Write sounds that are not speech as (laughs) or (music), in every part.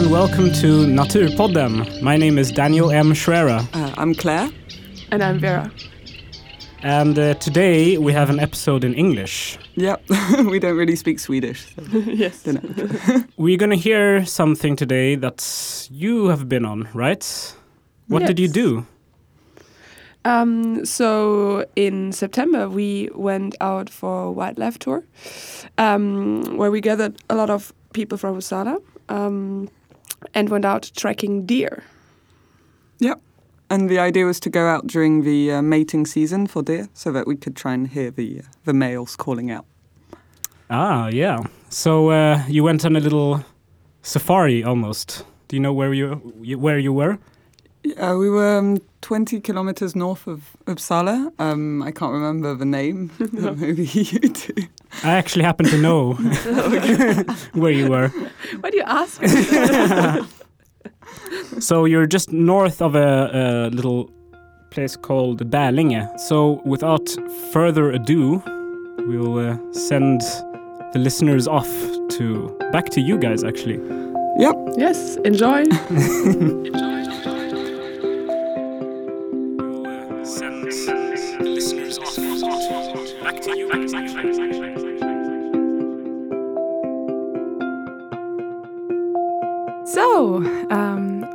Hello and welcome to Naturpodden. My name is Daniel M. Schreira. Uh, I'm Claire. And I'm Vera. And uh, today we have an episode in English. Yep, (laughs) we don't really speak Swedish. So (laughs) yes. (laughs) We're gonna hear something today that you have been on, right? What did you do? Um, so in September, we went out for a wildlife tour, um, where we gathered a lot of people from Uppsala um, and went out tracking deer. Yep. And the idea was to go out during the uh, mating season for deer so that we could try and hear the, uh, the males calling out. Ah, yeah. So uh, you went on a little safari almost. Do you know where you, you where you were? Uh, we were um, 20 kilometers north of Uppsala. Um, I can't remember the name. (laughs) (laughs) Maybe you do. I actually happen to know (laughs) where you were. Why do you ask? So you're just north of a, a little place called Bälinge. So without further ado, we'll uh, send the listeners off to back to you guys actually. Yep. yes, enjoy. We'll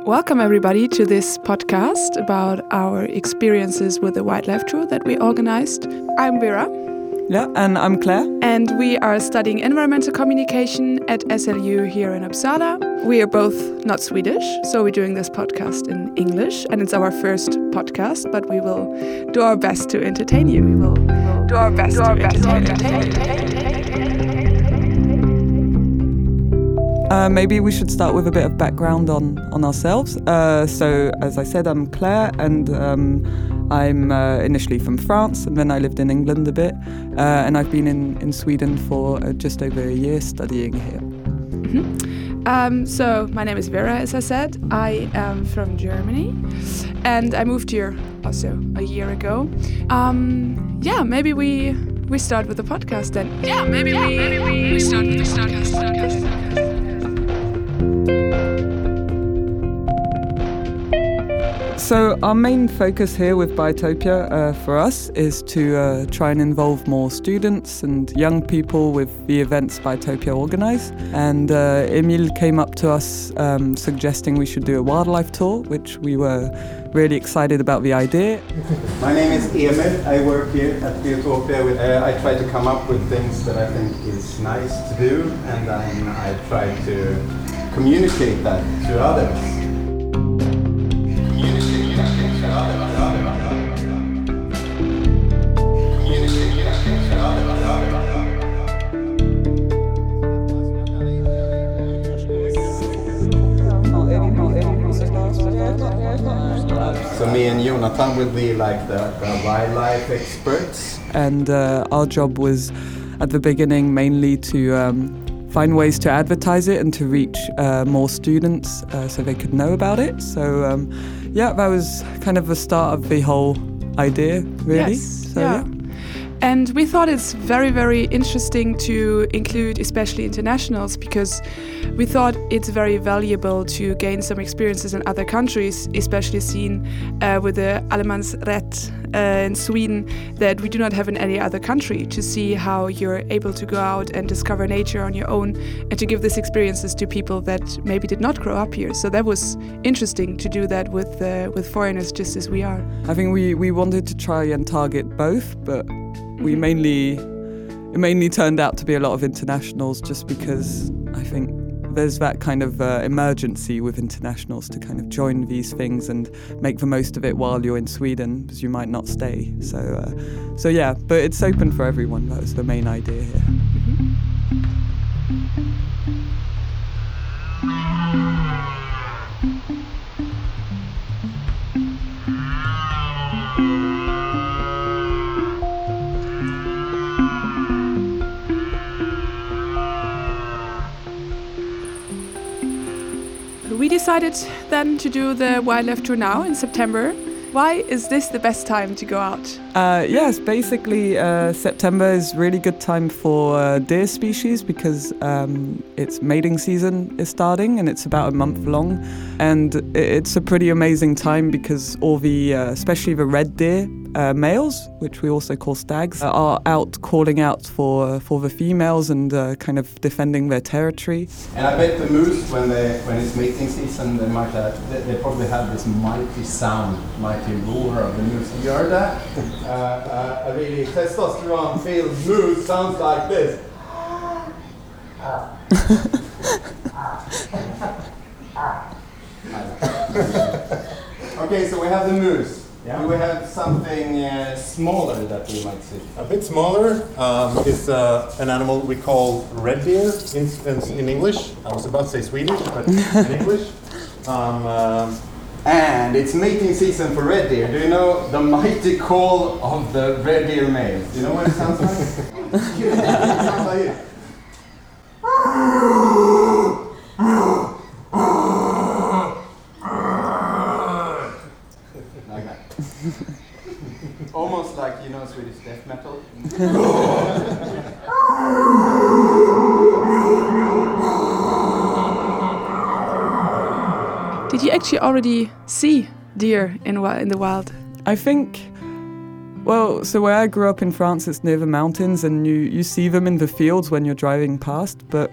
welcome everybody to this podcast about our experiences with the wildlife tour that we organized. I'm Vera. Yeah, and I'm Claire. and we are studying environmental communication at SLU here in Uppsala. We are both not Swedish, so we're doing this podcast in English, and it's our first podcast, but we will do our best to entertain you. We will do our best to entertain you. Uh, maybe we should start with a bit of background on on ourselves. Uh, so, as I said, I'm Claire, and um, I'm uh, initially from France, and then I lived in England a bit, uh, and I've been in in Sweden for uh, just over a year studying here. Um, so, my name is Vera, as I said. I am from Germany, and I moved here also a year ago. Um, yeah, maybe we we start with the podcast then. Yeah, maybe we maybe we, we start with the podcast. So, our main focus here with Biotopia uh, for us is to uh, try and involve more students and young people with the events Biotopia organise. And uh, Emil came up to us um, suggesting we should do a wildlife tour, which we were really excited about the idea. (laughs) My name is Emil. I work here at Biotopia. With, uh, I try to come up with things that I think is nice to do, and then I try to communicate that to others. So me and Jonathan will be like the, the wildlife experts. And uh, our job was at the beginning mainly to um, find ways to advertise it and to reach uh, more students uh, so they could know about it. So, um, yeah, that was kind of the start of the whole idea, really. Yes, so, yeah. And we thought it's very, very interesting to include especially internationals because we thought it's very valuable to gain some experiences in other countries, especially seen uh, with the Allemansrätt uh, in Sweden that we do not have in any other country to see how you're able to go out and discover nature on your own and to give these experiences to people that maybe did not grow up here. So that was interesting to do that with, uh, with foreigners just as we are. I think we, we wanted to try and target both, but we mainly it mainly turned out to be a lot of internationals just because I think there's that kind of uh, emergency with internationals to kind of join these things and make the most of it while you're in Sweden because you might not stay. So uh, so yeah, but it's open for everyone. That was the main idea here. Decided then to do the wildlife tour now in September Why is this the best time to go out? Uh, yes, basically, uh, September is really good time for uh, deer species because um, its mating season is starting and it's about a month long. And it's a pretty amazing time because all the, uh, especially the red deer uh, males, which we also call stags, uh, are out calling out for for the females and uh, kind of defending their territory. And I bet the moose, when they when it's mating season, they might have, they, they probably have this mighty sound, mighty roar of the moose. You heard that? (laughs) uh, uh, a really testosterone-filled moose sounds like this. (laughs) okay, so we have the moose. Yeah. Do we have something uh, smaller that we might see? A bit smaller um, is uh, an animal we call red deer in, in, in English. I was about to say Swedish, but in (laughs) English. Um, um, And it's mating season for red deer. Do you know the mighty call of the red deer males? Do you know what it sounds like? (laughs) it sounds like it. Like (laughs) that. Almost like you know Swedish death metal. Did you actually already see deer in in the wild? I think. Well, so where I grew up in France, it's near the mountains, and you, you see them in the fields when you're driving past, but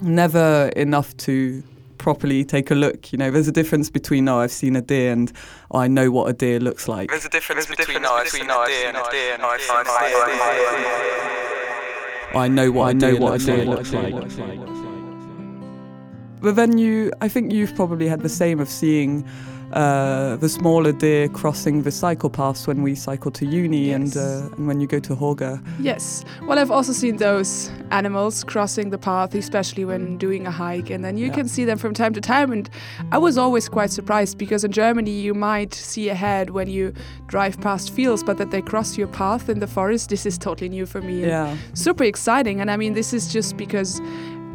never enough to properly take a look. You know, there's a difference between, oh, I've seen a deer and oh, I know what a deer looks like. There's a difference between, oh, I've seen a deer and a deer and I've seen a deer. I know what I know what a deer looks like. But then you, I think you've probably had the same of seeing uh, the smaller deer crossing the cycle paths when we cycle to uni and, uh, and when you go to Horga. Yes. Well, I've also seen those animals crossing the path, especially when doing a hike, and then you Yeah. can see them from time to time. And I was always quite surprised because in Germany you might see ahead when you drive past fields, but that they cross your path in the forest, this is totally new for me. Yeah. Super exciting. And I mean, this is just because,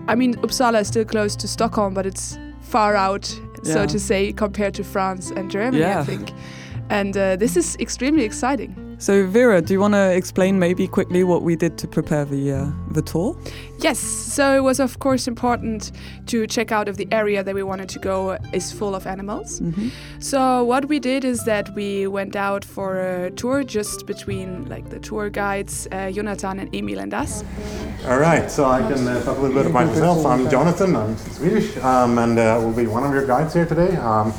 I mean, Uppsala is still close to Stockholm, but it's far out, so to say, compared to France and Germany, Yeah. I think. (laughs) And uh, this is extremely exciting. So Vera, do you want to explain maybe quickly what we did to prepare the uh, the tour? Yes, so it was of course important to check out if the area that we wanted to go is full of animals. Mm-hmm. So what we did is that we went out for a tour just between like the tour guides, uh, Jonathan and Emil and us. all right, so I can uh, talk a little bit about myself. I'm Jonathan, I'm Swedish, um, and uh, will be one of your guides here today. Um,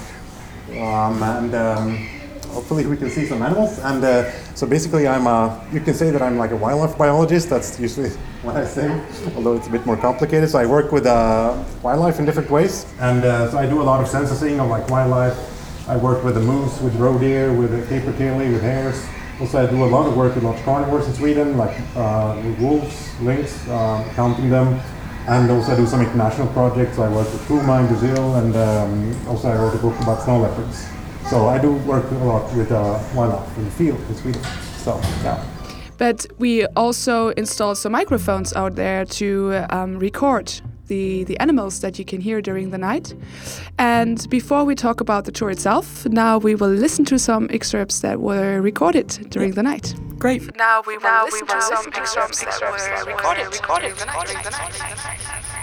um, and um, hopefully we can see some animals. And uh, so basically, I'm a, you can say that I'm like a wildlife biologist. That's usually (laughs) what I say, although it's a bit more complicated. So I work with uh, wildlife in different ways, and uh, so I do a lot of censusing of like wildlife. I work with the moose, with roe deer, with the capercaillie, with hares. Also, I do a lot of work with large carnivores in Sweden, like uh, wolves, lynx, uh, counting them. And also I do some international projects. I work with Puma in Brazil, and um, also I wrote a book about snow leopards. So I do work a lot with uh, wildlife in the field in Sweden. So yeah. But we also installed some microphones out there to um, record the, the animals that you can hear during the night. And before we talk about the tour itself, now we will listen to some excerpts that were recorded during the night. Great. Now we will listen to some excerpts that were recorded, recorded during the night.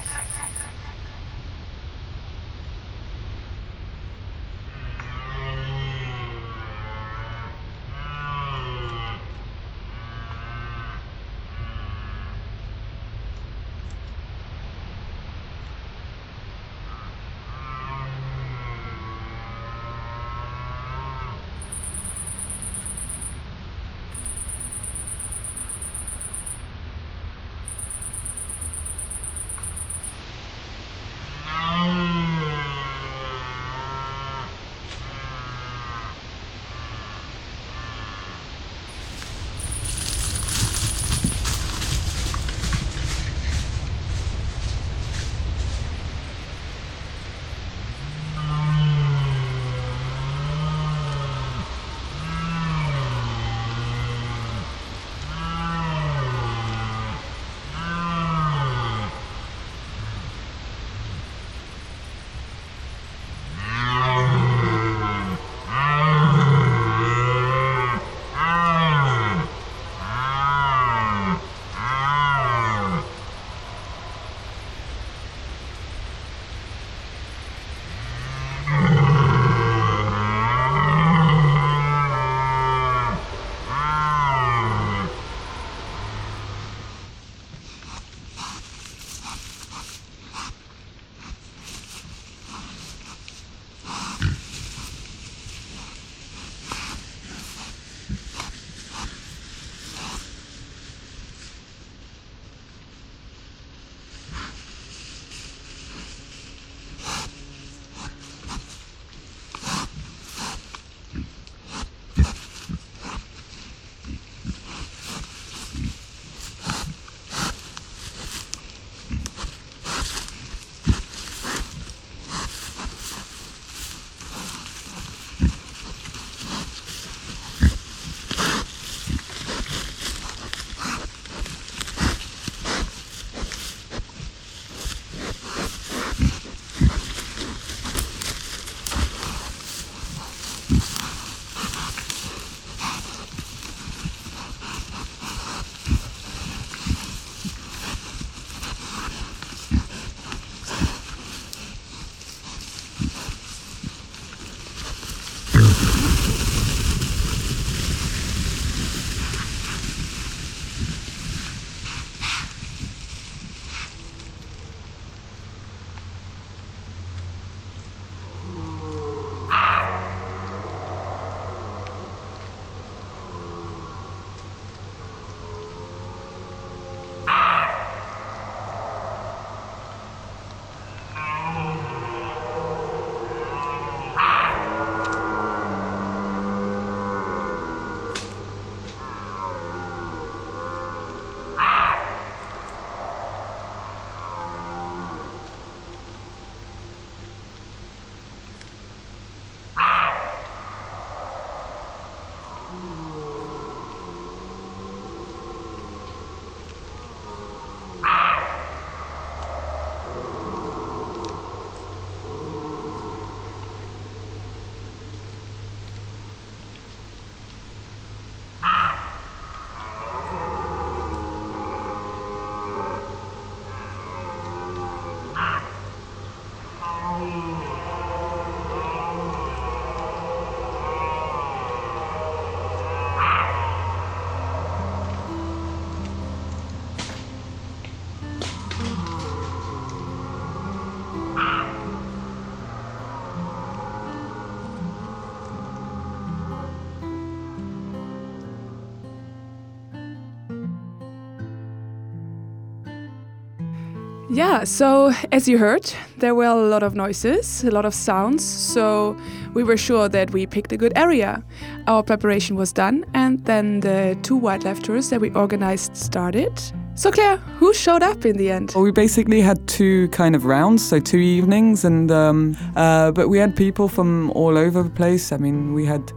Yeah, so as you heard, there were a lot of noises, a lot of sounds, so we were sure that we picked a good area. Our preparation was done, and then the two wildlife tours that we organized started. So, Claire, who showed up in the end? Well, we basically had two kind of rounds, so two evenings, and um, uh, but we had people from all over the place. I mean, we had,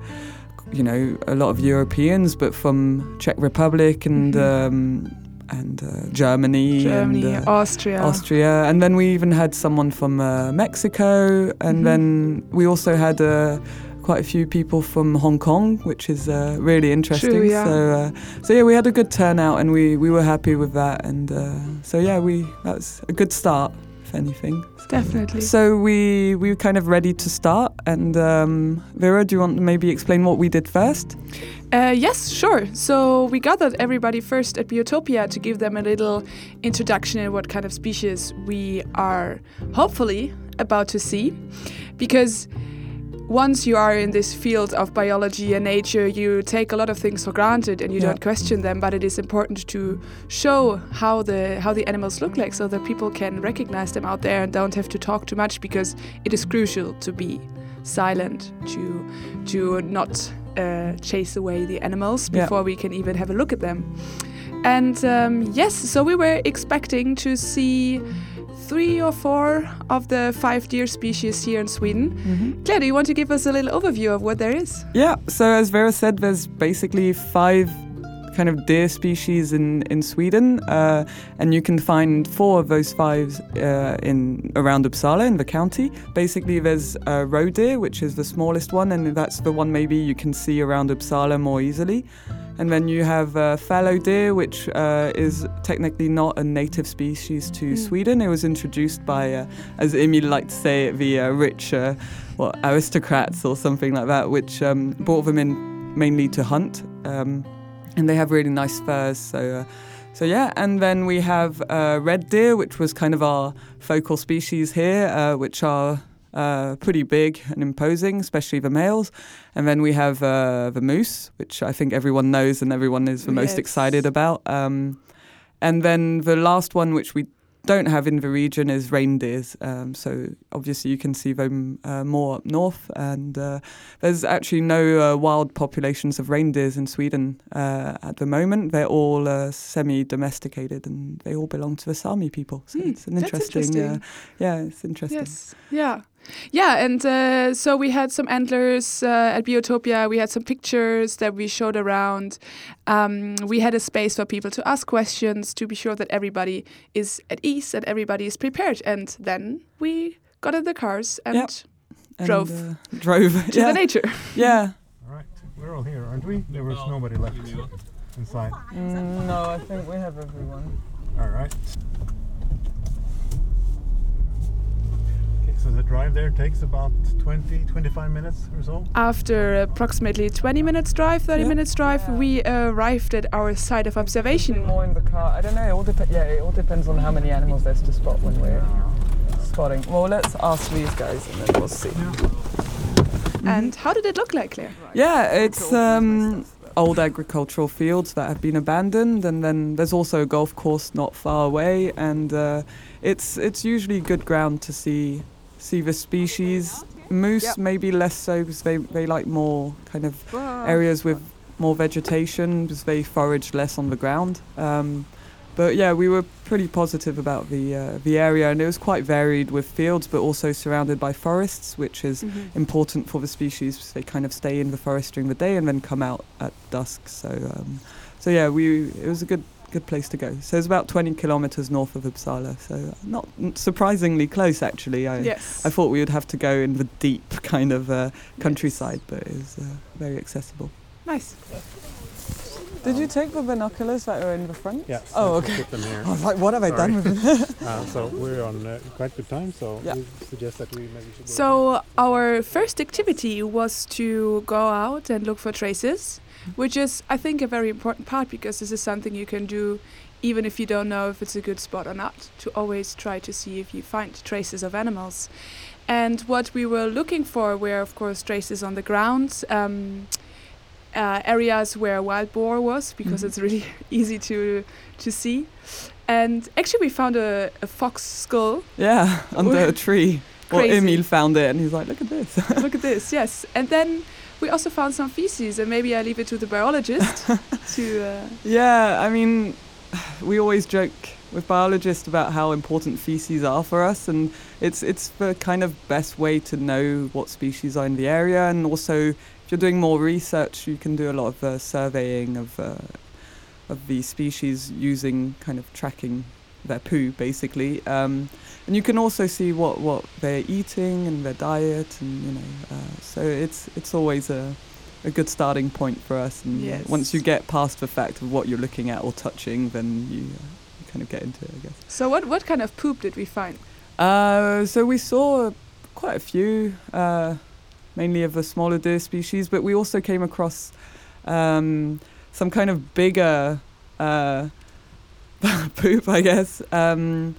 you know, a lot of Europeans, but from Czech Republic and um, and uh, Germany, Germany, and uh, Austria. Austria, and then we even had someone from uh, Mexico, and Mhm. then we also had uh, quite a few people from Hong Kong, which is uh, really interesting. yeah. So, uh, so yeah, we had a good turnout, and we, we were happy with that, and uh, so yeah, we that was a good start, if anything. Definitely. So we we were kind of ready to start, and um, Vera, do you want to maybe explain what we did first? Uh, yes, sure. So we gathered everybody first at Biotopia to give them a little introduction in what kind of species we are hopefully about to see. Because once you are in this field of biology and nature, you take a lot of things for granted and you Yeah. don't question them. But it is important to show how the how the animals look like, so that people can recognize them out there and don't have to talk too much. Because it is crucial to be silent, to to not uh, chase away the animals Yeah. before we can even have a look at them. And um, yes, so we were expecting to see three or four of the five deer species here in Sweden. Mm-hmm. Claire, do you want to give us a little overview of what there is? Yeah, so as Vera said, there's basically five kind of deer species in, in Sweden, uh, and you can find four of those five uh, in around Uppsala in the county. Basically, there's uh, roe deer, which is the smallest one, and that's the one maybe you can see around Uppsala more easily. And then you have uh, fallow deer, which uh, is technically not a native species to Mm. Sweden. It was introduced by, uh, as Emil liked to say, the uh, rich uh, what, aristocrats or something like that, which um, brought them in mainly to hunt. Um, and they have really nice furs. So, uh, so yeah. And then we have uh, red deer, which was kind of our focal species here, uh, which are uh, pretty big and imposing, especially the males. And then we have uh, the moose, which I think everyone knows and everyone is the most excited about. Um, and then the last one, which we don't have in the region, is reindeers. Um, so obviously you can see them uh, more up north. And uh, there's actually no uh, wild populations of reindeers in Sweden uh, at the moment. They're all uh, semi-domesticated, and they all belong to the Sami people. So Hmm, it's an interesting. interesting. Uh, yeah, it's interesting. Yes. Yeah. Yeah, and uh, so we had some antlers uh, at Biotopia. We had some pictures that we showed around. Um, we had a space for people to ask questions to be sure that everybody is at ease and everybody is prepared. And then we got in the cars and Yep. And, Drove. uh, drove. to yeah. the nature. (laughs) yeah. All right, we're all here, aren't we? There was nobody left inside. Mm, no, I think we have everyone. All right. So the drive there takes about 20, 25 minutes or so. After approximately 20 minutes drive, 30 Yeah. minutes drive, we arrived at our site of observation. more in the car. I don't know. It all dep- yeah, it all depends on how many animals there's to spot when we're spotting. Well, let's ask these guys and then we'll see. And how did it look like, Claire? Yeah, it's um, old agricultural fields that have been abandoned, and then there's also a golf course not far away, and uh, it's it's usually good ground to see see the species. Moose maybe less so because they, they like more kind of areas with more vegetation because they forage less on the ground. Um, but yeah, we were pretty positive about the uh, the area, and it was quite varied with fields, but also surrounded by forests, which is Mhm. important for the species. They kind of stay in the forest during the day and then come out at dusk. So, um, so yeah, we it was a good good place to go. So it's about 20 kilometers north of Uppsala. So uh, not surprisingly close, actually. I yes. I thought we would have to go in the deep (laughs) kind of uh, countryside, but it was uh, very accessible. nice. Did you take the binoculars that are in the front? Yeah. Oh, let's okay. Put them here. I was like, what have I done with them? (laughs) Uh, so we're on uh, quite good time. So Yeah. we suggest that we maybe should. Go So our first activity was to go out and look for traces, which is I think a very important part because this is something you can do even if you don't know if it's a good spot or not, to always try to see if you find traces of animals. And what we were looking for were of course traces on the ground, um, uh, areas where wild boar was because Mhm. it's really (laughs) easy to to see. And actually we found a, a fox skull yeah, (laughs) under a tree. Well, Emil found it and he's like, look at this. Look at this, yes. And then we also found some feces, and maybe I leave it to the biologist (laughs) to. Uh, Yeah, I mean, (sighs) we always joke with biologists about how important feces are for us, and it's it's the kind of best way to know what species are in the area, and also if you're doing more research, you can do a lot of uh, surveying of uh, of the species using kind of tracking their poo, basically. Um, and you can also see what, what they're eating and their diet, and you know, uh, so it's it's always a a good starting point for us. And Yes. once you get past the fact of what you're looking at or touching, then you, uh, you kind of get into it, I guess. so, what, what kind of poop did we find? Uh, so we saw quite a few, uh, mainly of the smaller deer species, but we also came across um, some kind of bigger uh, (laughs) poop, I guess. Um,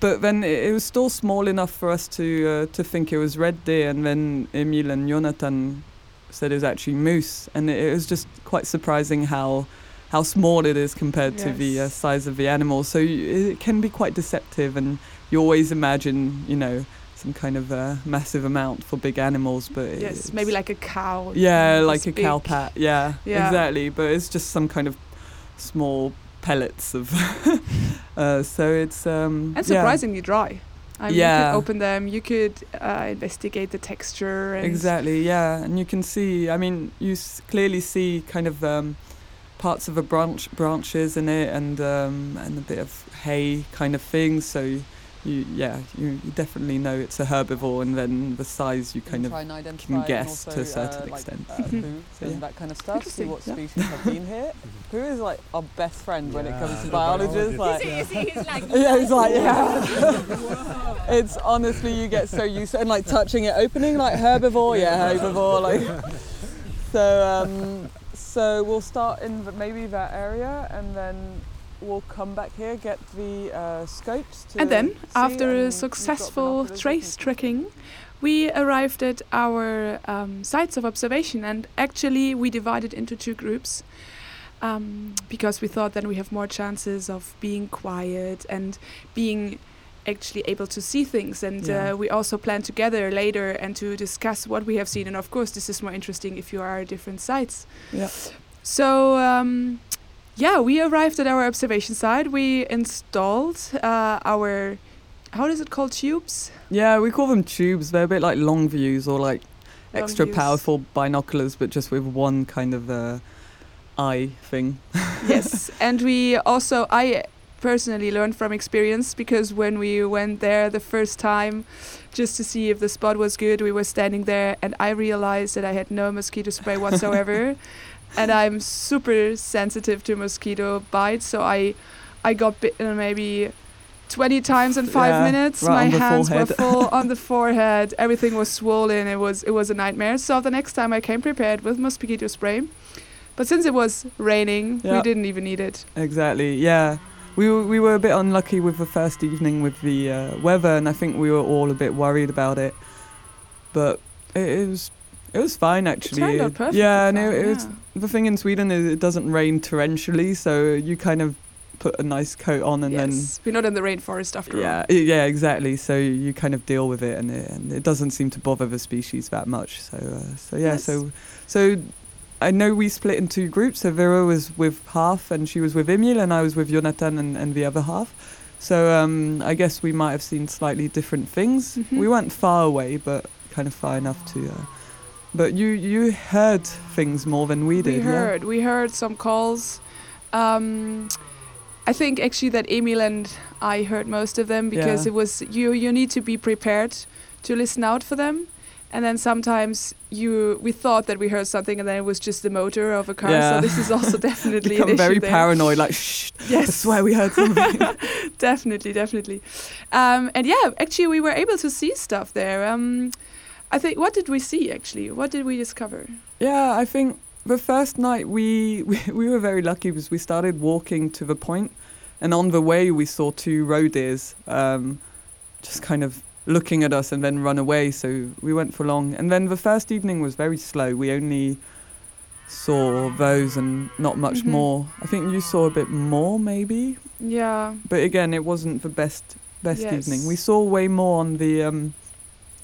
but then it, it was still small enough for us to uh, to think it was red deer, and then Emil and Jonathan said it was actually moose, and it, it was just quite surprising how how small it is compared to the uh, size of the animal. So you, it can be quite deceptive, and you always imagine, you know, some kind of uh, massive amount for big animals, but Yes, it's- maybe like a cow. yeah, like a cow pat. Yeah, Yeah. exactly. But it's just some kind of small pellets of. (laughs) uh, so it's um, And yeah. surprisingly dry. I mean, you could open them, you could uh, investigate the texture. And Exactly, yeah, and you can see. I mean, you s- clearly see kind of um, parts of the branch branches in it, and um, and a bit of hay kind of thing. So, you yeah, you, you definitely know it's a herbivore, and then the size you kind of try and identify can and guess to a certain uh, like, extent. uh. (laughs) So, yeah. that kind of stuff. See what Yeah. species have been here. (laughs) who is like our best friend when it comes Yeah, to the biologists. biologist. Like, he's like, yeah, he's like, yeah. (laughs) it's honestly, you get so used to and like touching it, opening like herbivore, yeah, herbivore, like. So, um, so we'll start in the, maybe that area, and then we'll come back here, get the uh, scopes. To And then, after a successful trace trekking, we arrived at our um, sites of observation. And actually, we divided into two groups um, because we thought then we have more chances of being quiet and being actually able to see things. And Yeah. uh, we also plan together later and to discuss what we have seen. And of course, this is more interesting if you are at different sites. Yeah. So, um, yeah, we arrived at our observation site. We installed uh, our, how is it called, tubes? Yeah, we call them tubes. They're a bit like long views or like Long extra views. powerful binoculars, but just with one kind of uh, eye thing. (laughs) yes, and we also, I personally learned from experience because when we went there the first time just to see if the spot was good, we were standing there and I realized that I had no mosquito spray (laughs) whatsoever. And I'm super sensitive to mosquito bites, so I I got bitten maybe 20 times in 5 Yeah, minutes. right My hands were full (laughs) on the forehead. Everything was swollen. It was it was a nightmare. So the next time I came prepared with mosquito spray. But since it was raining, we didn't even need it. Exactly. Yeah. We were, we were a bit unlucky with the first evening with the uh, weather, and I think we were all a bit worried about it. But it, it was it was fine actually. it turned out It- yeah, no, fine, it was yeah. The thing in Sweden is it doesn't rain torrentially, so you kind of put a nice coat on and then. yes, we're not in the rainforest after then yeah, all. i- yeah, exactly. So you kind of deal with it, and it, and it doesn't seem to bother the species that much. So uh, so yeah, Yes. so so I know we split in two groups. So Vera was with half, and she was with Emil, and I was with Jonathan and, and the other half. So um, I guess we might have seen slightly different things. Mhm. We weren't far away, but kind of far enough to. Uh, but you you heard things more than we did. we yeah? heard we heard some calls. Um, I think actually that Emil and I heard most of them because Yeah. it was you. You need to be prepared to listen out for them, and then sometimes you we thought that we heard something, and then it was just the motor of a car. Yeah. So this is also (laughs) definitely an Become very there. paranoid, like shh. I Yes, swear we heard something. (laughs) definitely, definitely. Um, and yeah, actually, we were able to see stuff there. Um, I think. What did we see actually? What did we discover? Yeah, I think the first night we, (laughs) we we were very lucky because we started walking to the point, and on the way we saw two roe deers, um, just kind of looking at us and then run away. So we went for long, and then the first evening was very slow. We only saw those and not much Mhm. more. I think you saw a bit more maybe, Yeah. but again, it wasn't the best best evening. We saw way more on the um,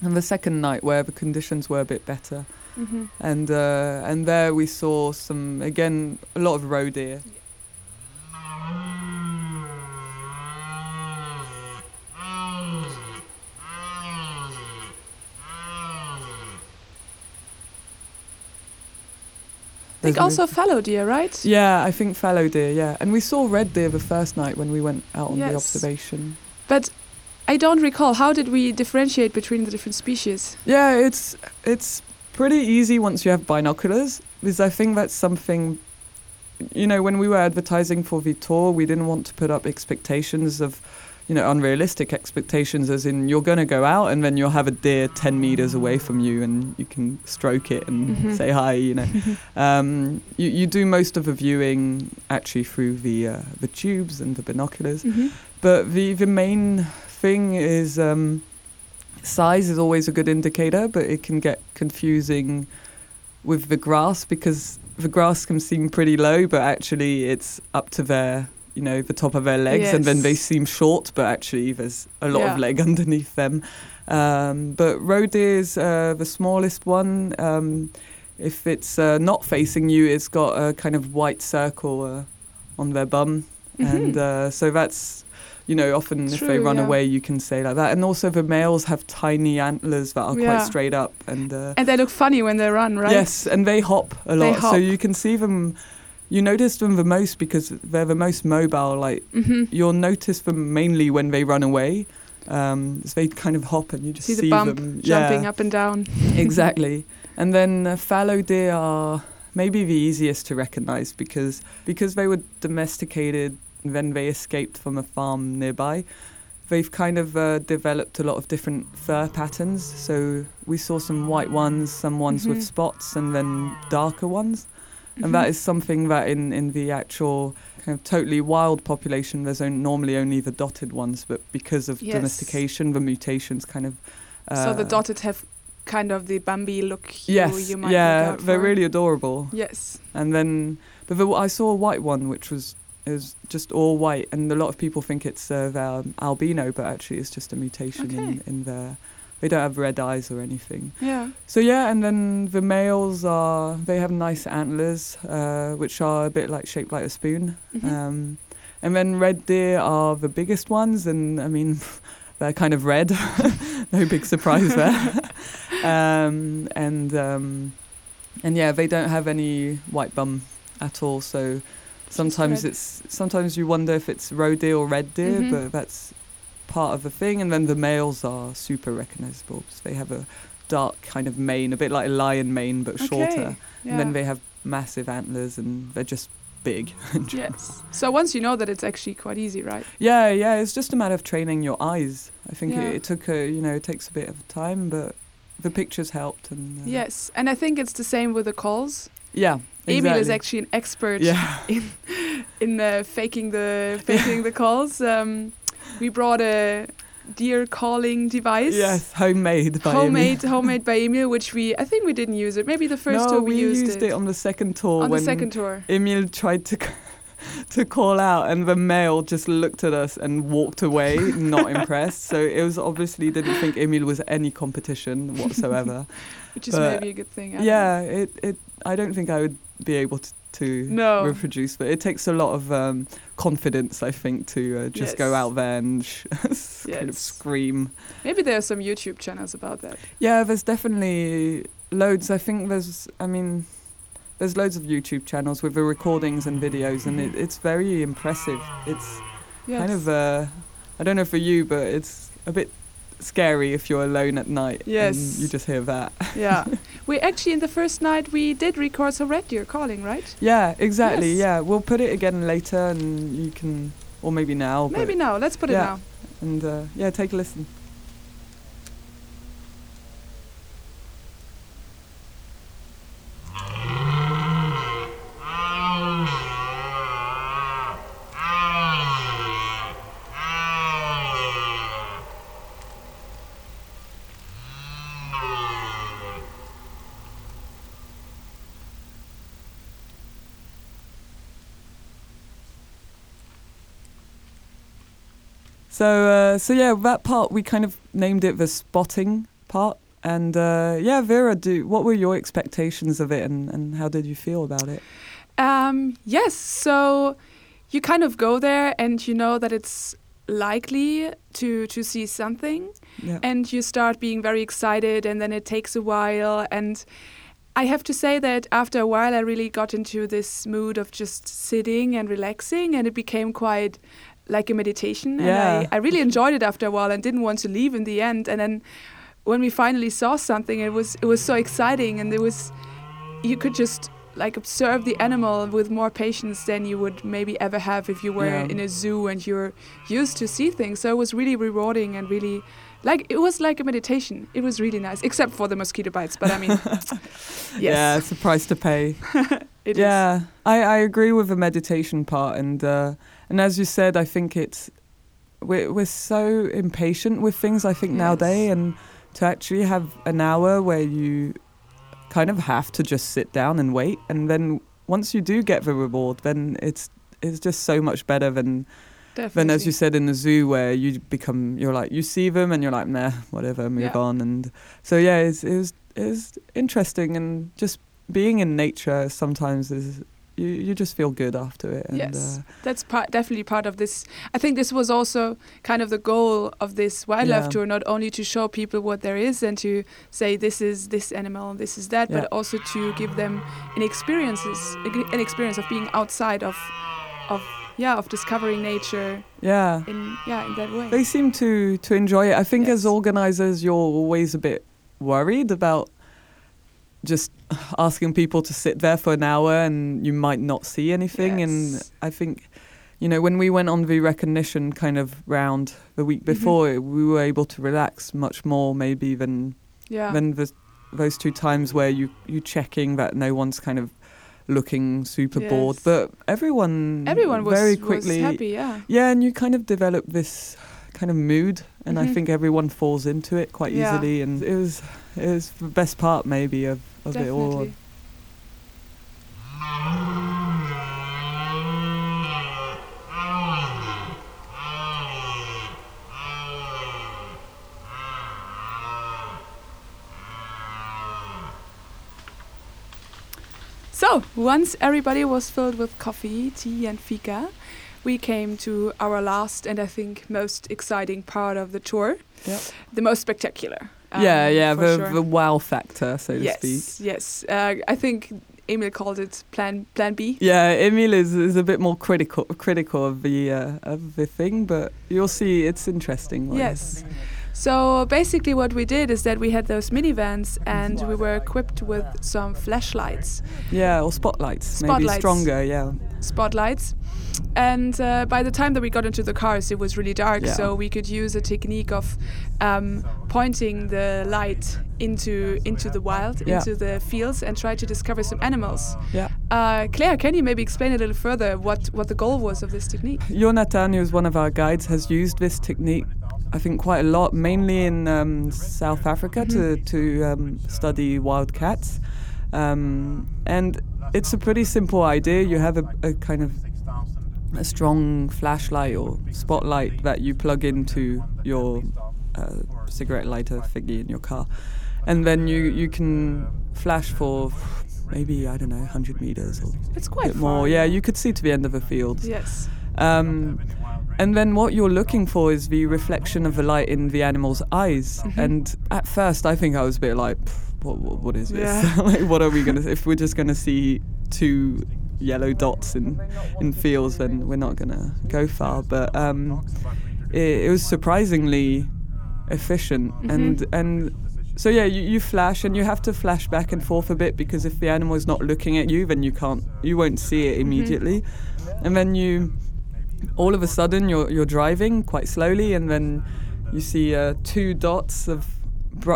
on the second night where the conditions were a bit better hmm and uh, and there we saw some again a lot of roe deer. I think also fallow deer, right? Yeah, I think fallow deer. Yeah, and we saw red deer the first night when we went out on the observation. But I don't recall. How did we differentiate between the different species? Yeah, it's it's pretty easy once you have binoculars because I think that's something. You know, when we were advertising for Vitor, we didn't want to put up expectations of, you know, unrealistic expectations, as in you're going to go out and then you'll have a deer 10 meters away from you and you can stroke it and Mhm. say hi, you know. (laughs) um, you, you do most of the viewing actually through the, uh, the tubes and the binoculars. Mm-hmm. But the the main thing is um, size is always a good indicator, but it can get confusing with the grass because the grass can seem pretty low, but actually it's up to their you know the top of their legs, and then they seem short, but actually there's a lot Yeah. of leg (laughs) underneath them. Um, but roe deer is uh, the smallest one. Um, if it's uh, not facing you, it's got a kind of white circle uh, on their bum and uh, so that's you know often if they run yeah. away you can say like that and also the males have tiny antlers that are Yeah. quite straight up and uh, And they look funny when they run, right? yes and they hop a lot so you can see them you notice them the most because they're the most mobile like Mm-hmm. you'll notice them mainly when they run away um, so they kind of hop and you just See see, the bump them jumping yeah, up and down. (laughs) exactly and then uh, fallow deer are maybe the easiest to recognize because because they were domesticated then they escaped from a farm nearby they've kind of uh, developed a lot of different fur patterns so we saw some white ones some ones Mhm. with spots and then darker ones and that is something that in, in the actual kind of totally wild population there's on, normally only the dotted ones but because of Yes. domestication the mutations kind of so the uh, dotted have kind of the Bambi look. Yes, you might yeah, they're really adorable. Yes. And then, but the, I saw a white one, which was was just all white, and a lot of people think it's uh, their albino, but actually it's just a mutation in, Okay. in their. They don't have red eyes or anything. Yeah. So yeah, and then the males are they have nice antlers, uh, which are a bit like shaped like a spoon. Mhm. Um, and then red deer are the biggest ones, and I mean, (laughs) they're kind of red. (laughs) no big surprise there. (laughs) um, and um, and yeah, they don't have any white bum at all. So sometimes it's sometimes you wonder if it's roe deer or red deer, Mhm. but that's part of the thing. And then the males are super recognizable. because they have a dark kind of mane, a bit like a lion mane, but shorter. Okay. Yeah. And then they have massive antlers, and they're just big. (laughs) yes. So once you know that, it's actually quite easy, right? Yeah, yeah. It's just a matter of training your eyes. I think Yeah. it, it took a, you know, it takes a bit of time, but the pictures helped. And uh, Yes. And I think it's the same with the calls. yeah. Emil is actually an expert Yeah. (laughs) in uh, faking the (laughs) faking the calls. Um, we brought a deer calling device. Yes, homemade by Emil. homemade, homemade by Emil, which we I think we didn't use it. Maybe the first no, tour we, we used, it. on the second tour on when the second tour. Emil tried to (laughs) to call out, and the male just looked at us and walked away, not impressed. So it was obviously didn't think Emil was any competition whatsoever. Which is but- maybe a good thing. I yeah, it, it. I don't think I would be able to, to No. reproduce. But it takes a lot of um, confidence, I think, to uh, just go out there and sh- (laughs) kind of scream. Maybe there are some YouTube channels about that. Yeah, there's definitely loads. I think there's, I mean, there's loads of YouTube channels with the recordings and videos, and it, it's very impressive. It's Yes. kind of, uh, I don't know for you, but it's a bit scary if you're alone at night. Yes. And you just hear that. yeah. (laughs) We actually in the first night we did record some red deer calling, right? Yeah, exactly. Yes. Yeah, we'll put it again later, and you can, or maybe now. Maybe now. Let's put yeah. it now. And uh, yeah, take a listen. So uh, so yeah, that part we kind of named it the spotting part. And uh, yeah, Vera, do what were your expectations of it, and, and how did you feel about it? Um, yes. So you kind of go there and you know that it's likely to to see something Yeah. and you start being very excited and then it takes a while and I have to say that after a while I really got into this mood of just sitting and relaxing and it became quite like a meditation Yeah. and I, I really enjoyed it after a while and didn't want to leave in the end and then when we finally saw something it was it was so exciting and it was you could just like observe the animal with more patience than you would maybe ever have if you were Yeah. in a zoo and you're used to see things so it was really rewarding and really like it was like a meditation it was really nice except for the mosquito bites but i mean (laughs) yes Yeah, it's a price to pay. (laughs) it is. yeah, I, I agree with the meditation part, and uh, and as you said, I think it's we're we're so impatient with things. I think Yes. nowadays, and to actually have an hour where you kind of have to just sit down and wait, and then once you do get the reward, then it's it's just so much better than definitely than as you said in the zoo where you become you're like you see them and you're like nah whatever move Yeah. on and so yeah it's, it was it was interesting and just being in nature sometimes is you you just feel good after it and Yes. uh, that's part definitely part of this i think this was also kind of the goal of this wildlife Yeah. tour not only to show people what there is and to say this is this animal and this is that Yeah. but also to give them an experiences an experience of being outside of of yeah of discovering nature yeah in yeah in that way they seem to to enjoy it i think as organizers you're always a bit worried about just asking people to sit there for an hour and you might not see anything. And I think you know when we went on the recognition kind of round the week Mhm. before we were able to relax much more maybe than yeah. than the, those two times where you you checking that no one's kind of looking super bored. But everyone everyone was, very was quickly happy yeah. Yeah and you kind of develop this kind of mood and I Mhm. think everyone falls into it quite Yeah. easily. And it was it was the best part maybe of, Oh, it all definitely So, once everybody was filled with coffee, tea, and fika, we came to our last and I think most exciting part of the tour. Yep. The most spectacular. Yeah um, yeah for the, sure. the wow factor so to speak yes. Uh, I think Emil called it Plan Plan B. Yeah, Emil is, is a bit more critical critical of the uh, of the thing, but you'll see it's interesting. like- Yes. So basically, what we did is that we had those minivans and we were equipped with some flashlights, Yeah, or spotlights, maybe stronger. Yeah. spotlights. And uh, by the time that we got into the cars, it was really dark. Yeah. So we could use a technique of um, pointing the light into into the wild, Yeah. into the fields, and try to discover some animals. Yeah. Uh, Claire, can you maybe explain a little further what what the goal was of this technique? Jonathan, who's one of our guides, has used this technique. I think quite a lot, mainly in um, South Africa, to to um, study wild cats, um, and it's a pretty simple idea. You have a, a kind of a strong flashlight or spotlight that you plug into your uh, cigarette lighter thingy in your car, and then you you can flash for maybe I don't know, 100 meters or It's a bit more. Yeah, you could see to the end of a field. Yes. Um, and then what you're looking for is the reflection of the light in the animal's eyes. Mm-hmm. And at first, I think I was a bit like, what, what, what is this? Yeah. (laughs) like, what are we going to, if we're just going to see two yellow dots in, in fields, then we're not going to go far. But um, it, it was surprisingly efficient. Mm-hmm. And, and so, yeah, you, you flash and you have to flash back and forth a bit because if the animal is not looking at you, then you can't, you won't see it immediately. And then you, all of a sudden you're you're driving quite slowly and then you see uh, two dots of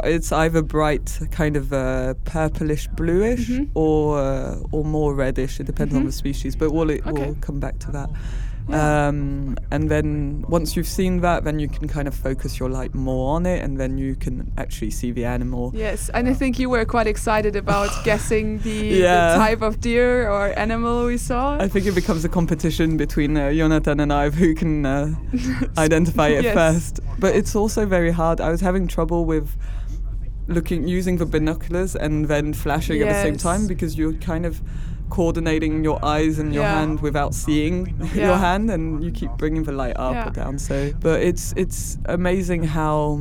it's either bright kind of uh, purplish bluish Mhm. or uh, or more reddish it depends on Mhm. the species but we'll Okay. we'll come back to that. Um, and then once you've seen that then you can kind of focus your light more on it and then you can actually see the animal Yes, and I think you were quite excited about (laughs) guessing the, Yeah. the type of deer or animal we saw. I think it becomes a competition between uh, Jonathan and I of who can uh, (laughs) identify it Yes. first. But it's also very hard. I was having trouble with looking using the binoculars and then flashing at the same time because you're kind of coordinating your eyes and your Yeah. hand without seeing (laughs) Yeah. your hand and you keep bringing the light up Yeah. or down so but it's it's amazing how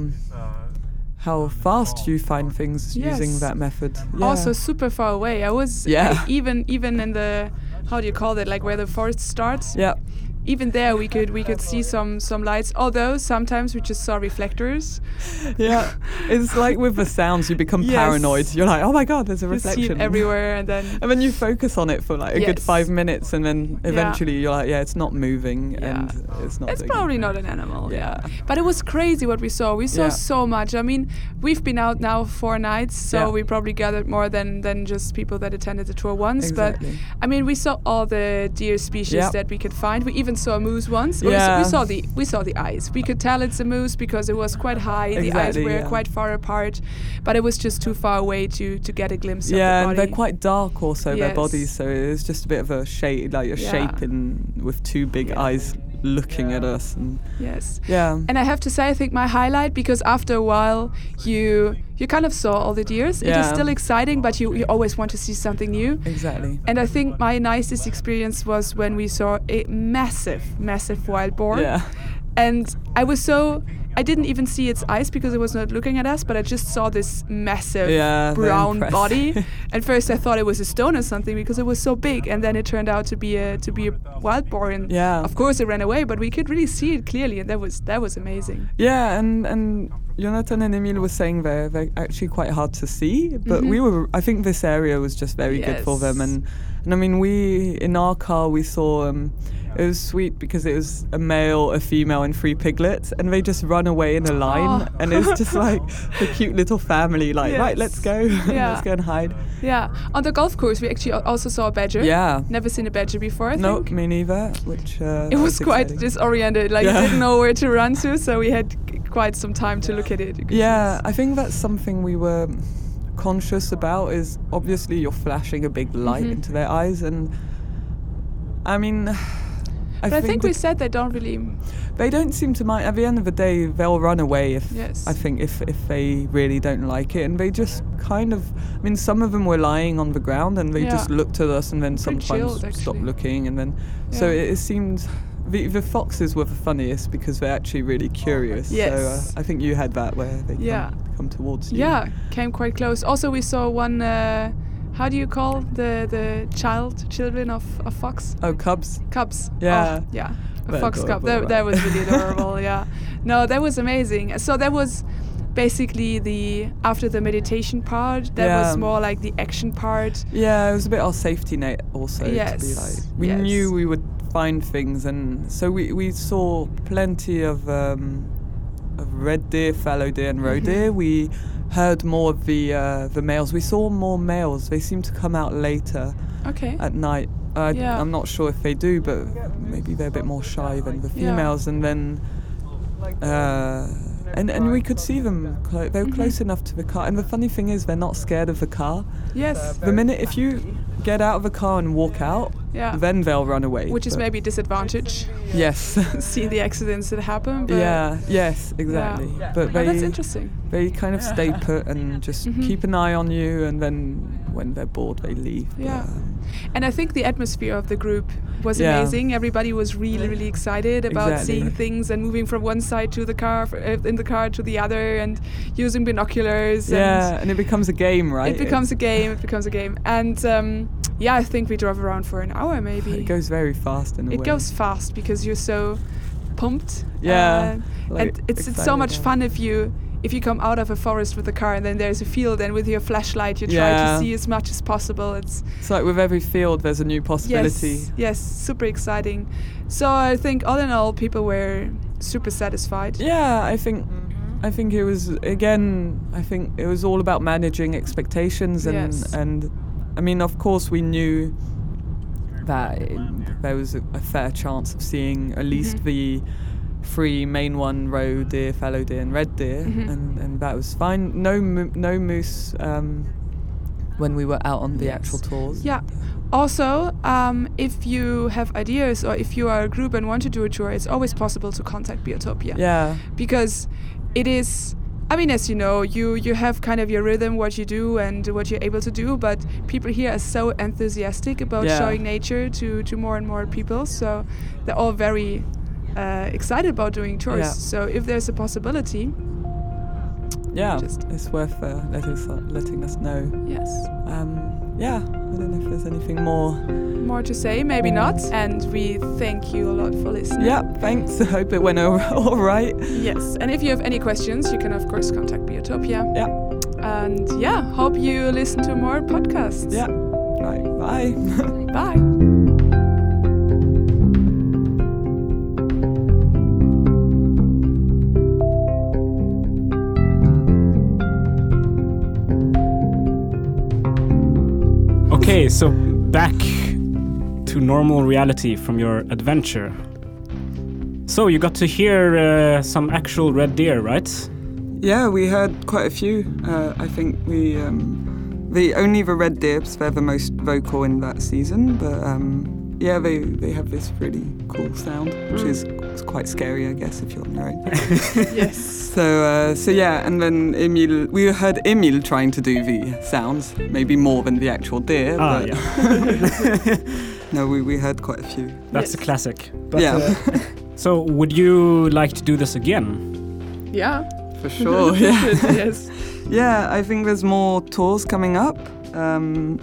how fast you find things using that method. Also super far away. I was Yeah. I- even even in the how do you call it like where the forest starts. yeah Even there we could we could see some some lights. Although sometimes we just saw reflectors. (laughs) Yeah, it's like with the sounds, you become Yes. paranoid. You're like, oh my god, there's a reflection everywhere, and then And then you focus on it for like a good five minutes, and then eventually you're like, yeah, it's not moving, Yeah. and it's not. it's probably not an animal. Yeah. But it was crazy what we saw. We saw Yeah. so much. I mean, we've been out now four nights, so Yeah. we probably gathered more than than just people that attended the tour once. Exactly. But I mean, we saw all the deer species Yeah. that we could find. We even saw a moose once. Yeah. We, saw the we saw the eyes. We could tell it's a moose because it was quite high. the eyes were yeah. quite far apart, but it was just too far away to to get a glimpse Yeah, of the and they're quite dark also their bodies, so it was just a bit of a shape, like a Yeah. shape in with two big eyes looking at us, and yes. yeah, And I have to say, I think my highlight because after a while you you kind of saw all the deers. Yeah. It is still exciting, but you, you always want to see something new. exactly. And I think my nicest experience was when we saw a massive, massive wild boar. Yeah, And I was so I didn't even see its eyes because it was not looking at us, but I just saw this massive Yeah, brown body. (laughs) At first I thought it was a stone or something because it was so big, and then it turned out to be a to be a wild boar. And Yeah. of course it ran away, but we could really see it clearly, and that was that was amazing. Yeah, and and Jonathan and Emil were saying they're they're actually quite hard to see, but Mhm. we were. I think this area was just very good for them, and and I mean we in our car we saw. Um, it was sweet because it was a male, a female, and three piglets, and they just run away in a line, Oh. and it's just (laughs) like a cute little family. Like, right, let's go, (laughs) Yeah. let's go and hide. Yeah, on the golf course we actually also saw a badger. Yeah, Never seen a badger before. I no, think. me neither. Which uh, It that was quite exciting. disoriented, like Yeah. didn't know (laughs) where to run to, so we had quite some time to look at it. Yeah, I think that's something we were conscious about is obviously you're flashing a big light Mhm. into their eyes and I mean I But I think we said they don't really. they don't seem to mind at the end of the day they'll run away if Yes. I think if, if they really don't like it and they just kind of I mean some of them were lying on the ground and they Yeah. just looked at us and then Pretty sometimes chilled, stopped looking and then so it, it seemed the, the foxes were the funniest because they're actually really curious. Yes. So uh, I think you had that where they Yeah. come, come towards you. Yeah, came quite close. Also, we saw one. Uh, how do you call the the child children of a fox? Oh, cubs. Cubs. Yeah. Oh, yeah. A fox cub. That, right? that was really (laughs) adorable. yeah. No, that was amazing. So that was basically the after the meditation part. That Yeah. was more like the action part. Yeah, it was a bit our safety net also to be Yes, like we yes. knew we would find things and so we, we saw plenty of um, of red deer, fallow deer and roe Mhm. deer. We heard more of the uh, the males. We saw more males. They seem to come out later Okay. at night. Uh, Yeah. I'm not sure if they do, but maybe they're a bit more shy than the females. Yeah. And then, uh, and and we could see them. Clo- they were Mhm. close enough to the car. And the funny thing is, they're not scared of the car. yes. The minute if you get out of the car and walk out, Yeah. then they'll run away. Which is But- maybe a disadvantage. yes. (laughs) See the accidents that happen. But yeah. Yes. Exactly. But Oh, that's interesting. they kind of stay (laughs) put and just Mhm. keep an eye on you. And then when they're bored, they leave. Yeah. um, And I think the atmosphere of the group was Yeah. amazing. Everybody was really, really excited about Exactly. seeing things and moving from one side to the car, uh, in the car to the other, and using binoculars. yeah, and it becomes a game, right? It becomes a game. It becomes a game. And um, yeah, I think we drove around for an hour, maybe. It goes very fast in a It way. goes fast because you're so pumped. Yeah, Uh, like, and it's it's so much yeah. fun if you if you come out of a forest with a car and then there's a field and with your flashlight you try Yeah. to see as much as possible. It's It's like with every field, there's a new possibility. yes, yes, super exciting. So I think all in all, people were super satisfied. Yeah, I think I think it was again. I think it was all about managing expectations and Yes. and I mean, of course, we knew that it, there was a, a fair chance of seeing at least Mhm. the three main one roe deer, fallow deer, and red deer, Mhm. and and that was fine. No no moose um, when we were out on the Yes. actual tours. Yeah. Also, um, if you have ideas or if you are a group and want to do a tour, it's always possible to contact Biotopia. Yeah. because it is I mean as you know you you have kind of your rhythm what you do and what you're able to do but people here are so enthusiastic about Yeah. showing nature to to more and more people so they're all very uh, excited about doing tours Yeah. so if there's a possibility Yeah, Just- it's worth uh, letting us letting us know. yes Um, yeah, I don't know if there's anything more. more to say maybe not and we thank you a lot for listening Yeah, thanks. (laughs) I hope it went all, (laughs) all right. yes and if you have any questions you can of course contact Biotopia Yeah. and yeah hope you listen to more podcasts Yeah. Right. Bye. bye (laughs) Okay, so back to normal reality from your adventure. So you got to hear uh, some actual red deer, right? yeah, we heard quite a few. Uh, I think we um, the only the red deers they're the most vocal in that season, but um, yeah, they they have this really cool sound, which is it's quite scary, I guess, if you're on your own. yes So, uh, so yeah, and then Emil, we heard Emil trying to do the sounds, maybe more than the actual deer. Ah, but yeah. (laughs) no, we, we heard quite a few. That's a classic. But, yeah, uh, (laughs) so would you like to do this again? yeah for sure. (laughs) Yeah, yes. yeah. I think there's more tours coming up, um,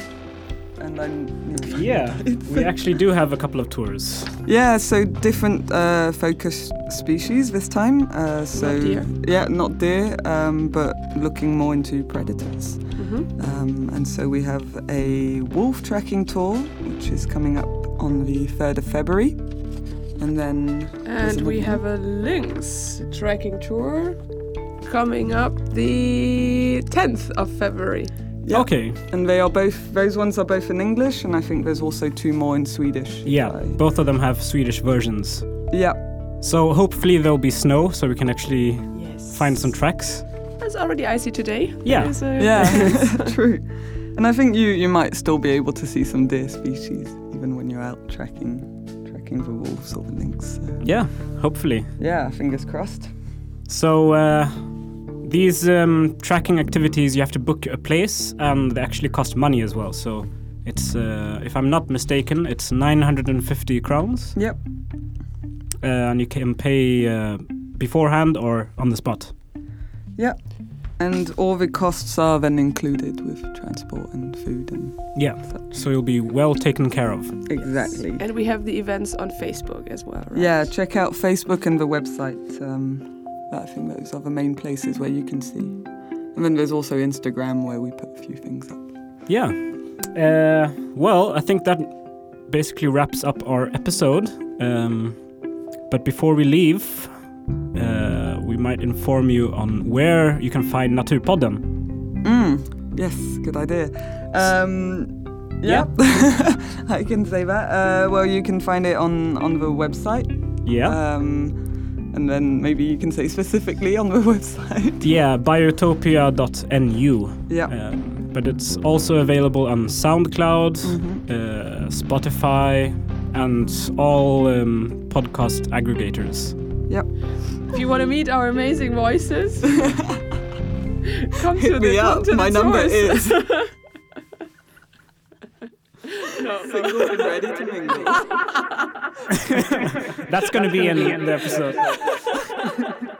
and then Yeah, we actually do have a couple of tours. yeah. So different uh, focus species this time. Uh, so deer. yeah, not deer, um, but looking more into predators. Mm-hmm. Um, and so we have a wolf tracking tour, which is coming up on the 3rd of February. And then. And we another have a lynx tracking tour coming up the 10th of February. Yeah. Okay. And they are both, those ones are both in English, and I think there's also two more in Swedish. yeah, I- both of them have Swedish versions. yeah. So hopefully there'll be snow so we can actually Yes. find some tracks. It's already icy today. Yeah. There's a- Yeah, (laughs) (laughs) true. And I think you, you might still be able to see some deer species, even when you're out tracking tracking the wolves or the lynx. So. Yeah, hopefully. Yeah, fingers crossed. So uh, these um, tracking activities, you have to book a place, and they actually cost money as well. So it's, uh, if I'm not mistaken, it's 950 crowns, Yep. uh, and you can pay uh, beforehand or on the spot. Yep. And all the costs are then included with transport and food and Yeah, such. so you'll be well taken care of. Exactly. And we have the events on Facebook as well, right? Yeah, check out Facebook and the website. Um, I think those are the main places where you can see. And then there's also Instagram where we put a few things up. Yeah. Uh, well, I think that basically wraps up our episode. Um, but before we leave, uh, we might inform you on where you can find Naturpodden. Mm, yes, good idea. Um, yeah, (laughs) I can say that. Uh, well, you can find it on, on the website. Yeah. Um, and then maybe you can say specifically on the (laughs) website. yeah, biotopia.nu. yeah. Um, but it's also available on SoundCloud, Mhm. uh, Spotify, and all um, podcast aggregators. If you want to meet our amazing voices, (laughs) come to Hit the me come up. to the My number tours. is. (laughs) single and ready to mingle. (laughs) That's going to be in the episode. (laughs)